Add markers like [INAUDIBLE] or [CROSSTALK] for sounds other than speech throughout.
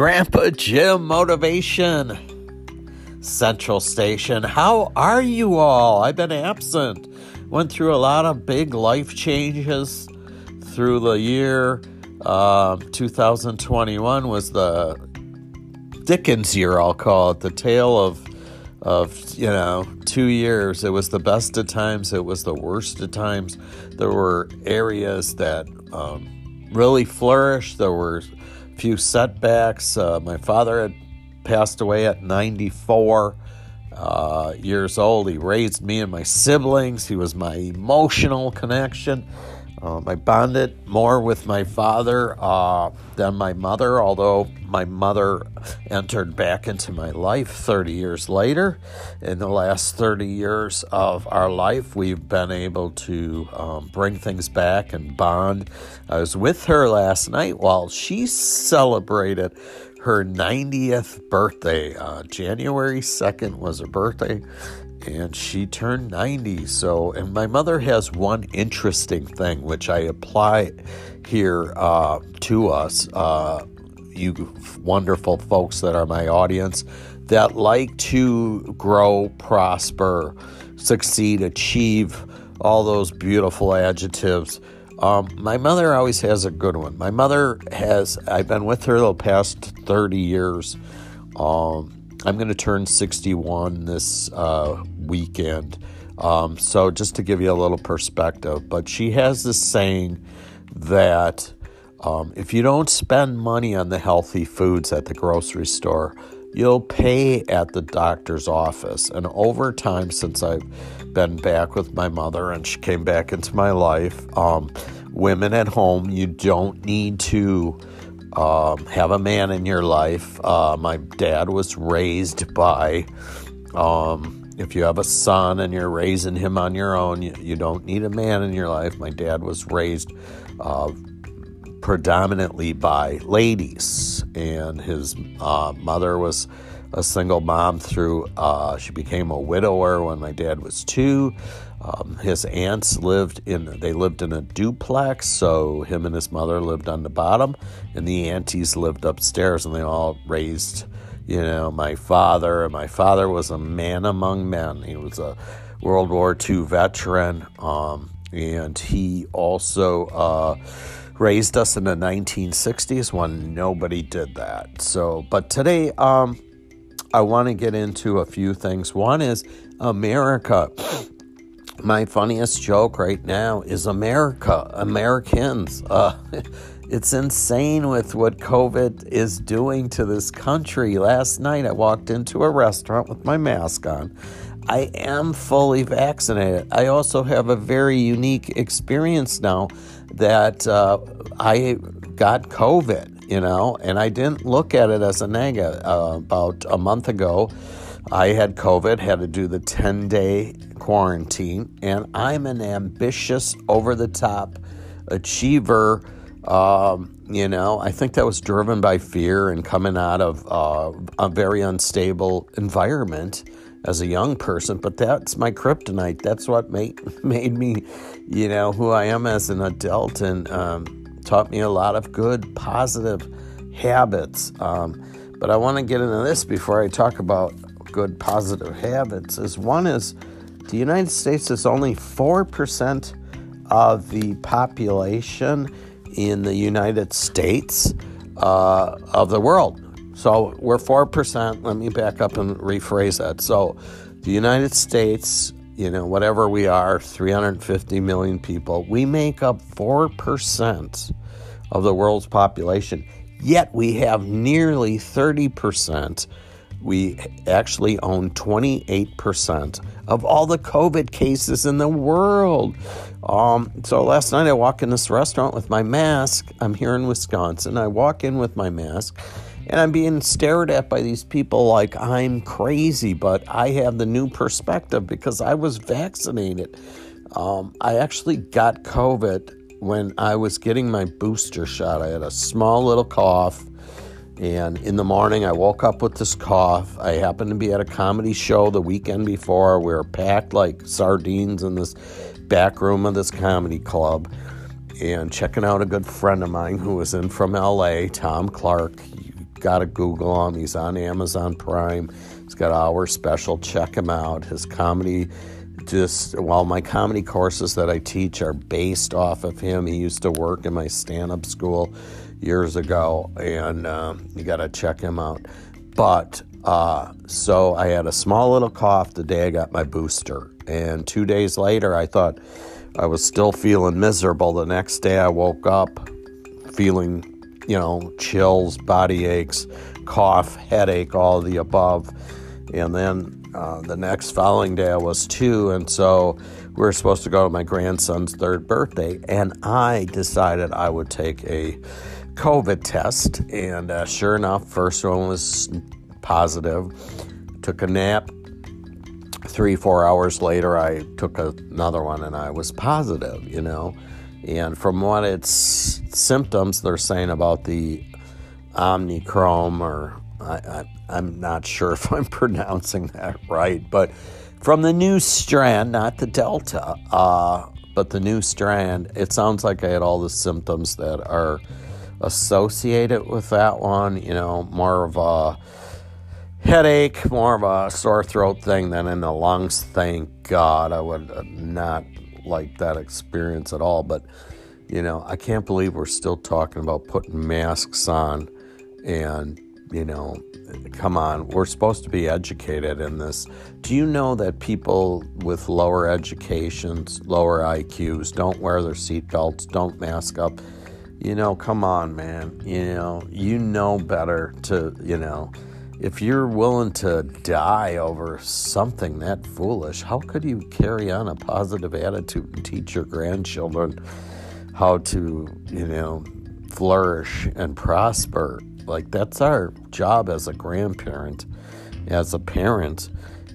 Grandpa Jim Motivation Central Station. How are you all? I've been absent. Went through a lot of big life changes through the year. Um, 2021 was the Dickens year, I'll call it, the tale of of you know two years. It was the best of times. It was the worst of times. There were areas that um, really flourished. There were few setbacks. Uh, my father had passed away at 94 uh, years old. He raised me and my siblings. He was my emotional connection. Um, I bonded more with my father uh, than my mother, although my mother entered back into my life 30 years later. In the last 30 years of our life, we've been able to um, bring things back and bond. I was with her last night while she celebrated her 90th birthday. Uh, January 2nd was her birthday and she turned 90. So, and my mother has one interesting thing which I apply here uh, to us, uh, you wonderful folks that are my audience that like to grow, prosper, succeed, achieve all those beautiful adjectives. Um, my mother always has a good one. My mother has, I've been with her the past 30 years. Um, I'm going to turn 61 this uh, weekend. Um, so, just to give you a little perspective, but she has this saying that um, if you don't spend money on the healthy foods at the grocery store, you'll pay at the doctor's office. And over time, since I've been back with my mother and she came back into my life, um, women at home, you don't need to um, have a man in your life. Uh, my dad was raised by, um, if you have a son and you're raising him on your own, you, you don't need a man in your life. My dad was raised uh, predominantly by ladies, and his uh, mother was a single mom through, uh, she became a widower when my dad was two. Um, his aunts lived in they lived in a duplex, so him and his mother lived on the bottom, and the aunties lived upstairs, and they all raised, you know, my father. My father was a man among men. He was a World War II veteran, um, and he also uh, raised us in the 1960s when nobody did that. So, but today, um, I want to get into a few things. One is America my funniest joke right now is America, Americans. Uh, [LAUGHS] it's insane with what COVID is doing to this country. Last night, I walked into a restaurant with my mask on. I am fully vaccinated. I also have a very unique experience now that uh, I got COVID, you know, and I didn't look at it as a negative. Uh, about a month ago, I had COVID, had to do the 10 day quarantine, and I'm an ambitious, over the top achiever. Um, you know, I think that was driven by fear and coming out of uh, a very unstable environment as a young person. But that's my kryptonite. That's what made [LAUGHS] made me, you know, who I am as an adult, and um, taught me a lot of good, positive habits. Um, but I want to get into this before I talk about good, positive habits. Is one is the United States is only 4% of the population in the United States uh, of the world. So we're 4%. Let me back up and rephrase that. So the United States, you know, whatever we are, 350 million people, we make up 4% of the world's population. Yet we have nearly 30% we actually own 28% of all the COVID cases in the world. Um, so last night I walk in this restaurant with my mask. I'm here in Wisconsin. I walk in with my mask and I'm being stared at by these people like I'm crazy, but I have the new perspective because I was vaccinated. Um, I actually got COVID when I was getting my booster shot. I had a small little cough and in the morning, I woke up with this cough. I happened to be at a comedy show the weekend before. We were packed like sardines in this back room of this comedy club and checking out a good friend of mine who was in from LA, Tom Clark. Got to Google him. He's on Amazon Prime. He's got our special. Check him out. His comedy just while my comedy courses that I teach are based off of him. He used to work in my stand up school years ago, and um, you got to check him out. But uh, so I had a small little cough the day I got my booster, and two days later, I thought I was still feeling miserable. The next day, I woke up feeling, you know, chills, body aches, cough, headache, all the above. And then uh, the next following day, I was two, and so we were supposed to go to my grandson's third birthday, and I decided I would take a COVID test, and uh, sure enough, first one was positive. Took a nap. Three, four hours later, I took another one, and I was positive. You know, and from what its symptoms they're saying about the Omicron, or I, am not sure [LAUGHS] if I'm pronouncing that right, but from the new strand, not the Delta, uh, but the new strand, it sounds like I had all the symptoms that are associated with that one. You know, more of a headache, more of a sore throat thing than in the lungs. Thank God. I would not like that experience at all. But, you know, I can't believe we're still talking about putting masks on and, you know, come on, we're supposed to be educated in this. Do you know that people with lower educations, lower IQs, don't wear their seatbelts, don't mask up? You know, come on, man. You know, you know better to, you know, if you're willing to die over something that foolish, how could you carry on a positive attitude and teach your grandchildren how to, you know, flourish and prosper? Like, that's our job as a grandparent, as a parent,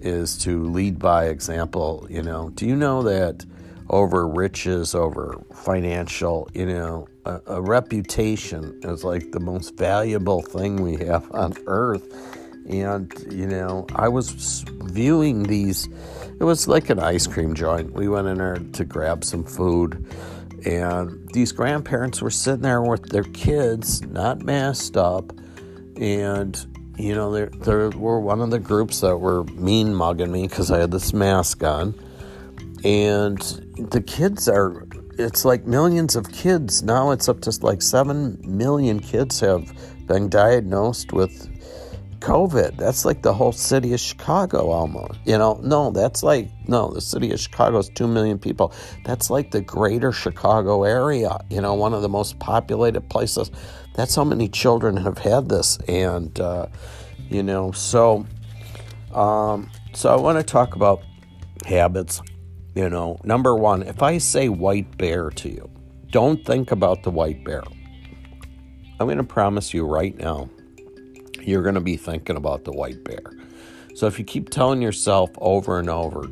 is to lead by example. You know, do you know that over riches, over financial, you know, a, a, reputation is like the most valuable thing we have [LAUGHS] on earth. And, you know, I was viewing these, it was like an ice cream joint. We went in there to grab some food, and these grandparents were sitting there with their kids, not masked up. And, you know, there, there were one of the groups that were mean mugging me because I had this mask on and the kids are it's like millions of kids. Now it's up to like 7 million kids have been diagnosed with covid. That's like the whole city of chicago almost you know? No that's like no the city of chicago is 2 million people. That's like the greater chicago area you know one of the most populated places. That's how many children have had this and uh, you know so um, so i want to talk about habits you know, number one, if I say white bear to you, don't think about the white bear. I'm going to promise you right now, you're going to be thinking about the white bear. So if you keep telling yourself over and over,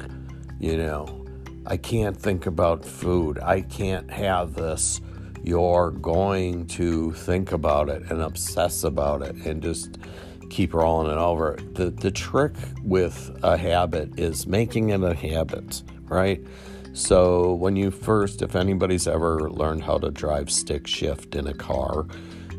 you know, I can't think about food, I can't have this, you're going to think about it and obsess about it and just keep rolling it over. The, the trick with a habit is making it a habit right? So, when you first, if anybody's ever learned how to drive stick shift in a car,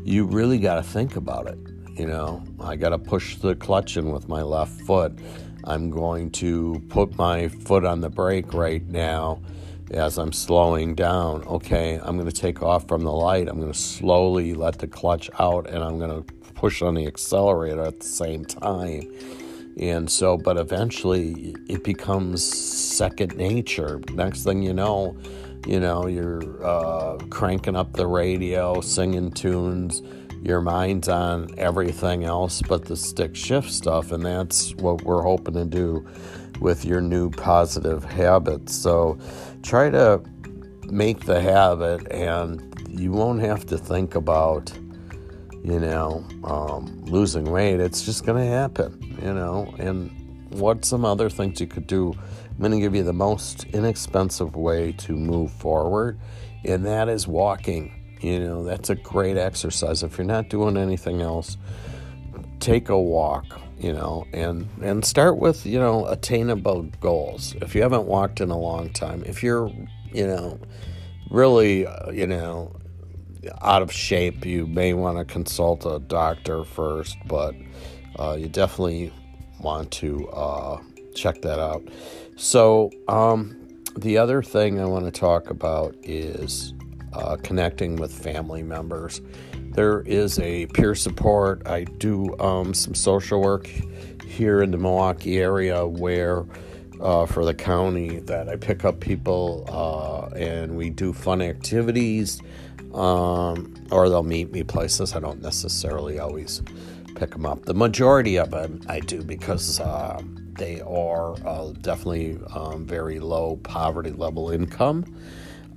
you really got to think about it. You know, I got to push the clutch in with my left foot. I'm going to put my foot on the brake right now as I'm slowing down. Okay, I'm going to take off from the light. I'm going to slowly let the clutch out and I'm going to push on the accelerator at the same time and so, but eventually it becomes second nature. Next thing you know, you know, you're uh, cranking up the radio, singing tunes. Your mind's on everything else but the stick shift stuff, and that's what we're hoping to do with your new positive habits. So, try to make the habit, and you won't have to think about you know, um, losing weight, it's just going to happen, you know. And what some other things you could do? I'm going to give you the most inexpensive way to move forward, and that is walking. You know, that's a great exercise. If you're not doing anything else, take a walk, you know, and and start with, you know, attainable goals. If you haven't walked in a long time, if you're, you know, really, uh, you know, out of shape, you may want to consult a doctor first, but uh, you definitely want to uh, check that out. So, um, the other thing I want to talk about is uh, connecting with family members. There is a peer support. I do um, some social work here in the Milwaukee area where. Uh, for the county that I pick up people uh, and we do fun activities, um, or they'll meet me places. I don't necessarily always pick them up. The majority of them I do because uh, they are uh, definitely um, very low poverty level income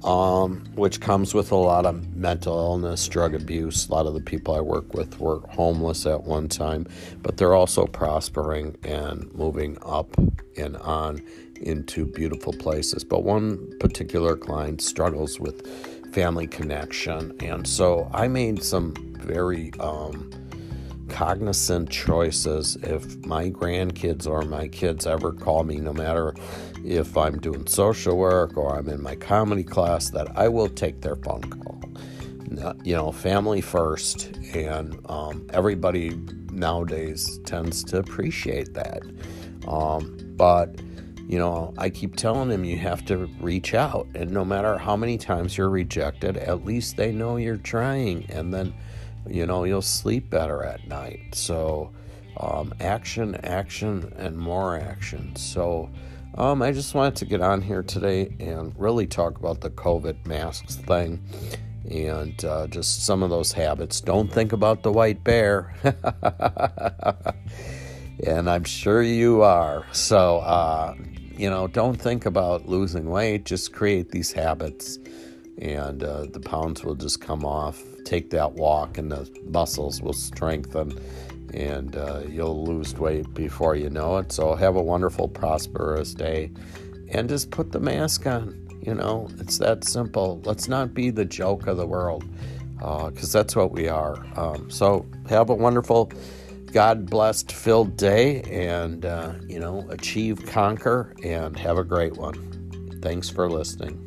um, which comes with a lot of mental illness, drug abuse. A lot of the people I work with were homeless at one time, but they're also prospering and moving up and on into beautiful places. But one particular client struggles with family connection, and so I made some very um, cognizant choices if my grandkids or my kids ever call me, no matter if I'm doing social work or I'm in my comedy class, that I will take their phone call. You know, family first, and um, everybody nowadays tends to appreciate that. Um, but you know, I keep telling them you have to reach out, and no matter how many times you're rejected, at least they know you're trying, and then you know you'll sleep better at night. So, um, action, action, and more action. So. Um, I just wanted to get on here today and really talk about the COVID masks thing and uh, just some of those habits. Don't think about the white bear. [LAUGHS] and I'm sure you are. So, uh, you know, don't think about losing weight, just create these habits, and uh, the pounds will just come off. Take that walk, and the muscles will strengthen and uh, you'll lose weight before you know it. So have a wonderful, prosperous day and just put the mask on. You know, it's that simple. Let's not be the joke of the world because uh, that's what we are. Um, so have a wonderful, God blessed, filled day and, uh, you know, achieve, conquer, and have a great one. Thanks for listening.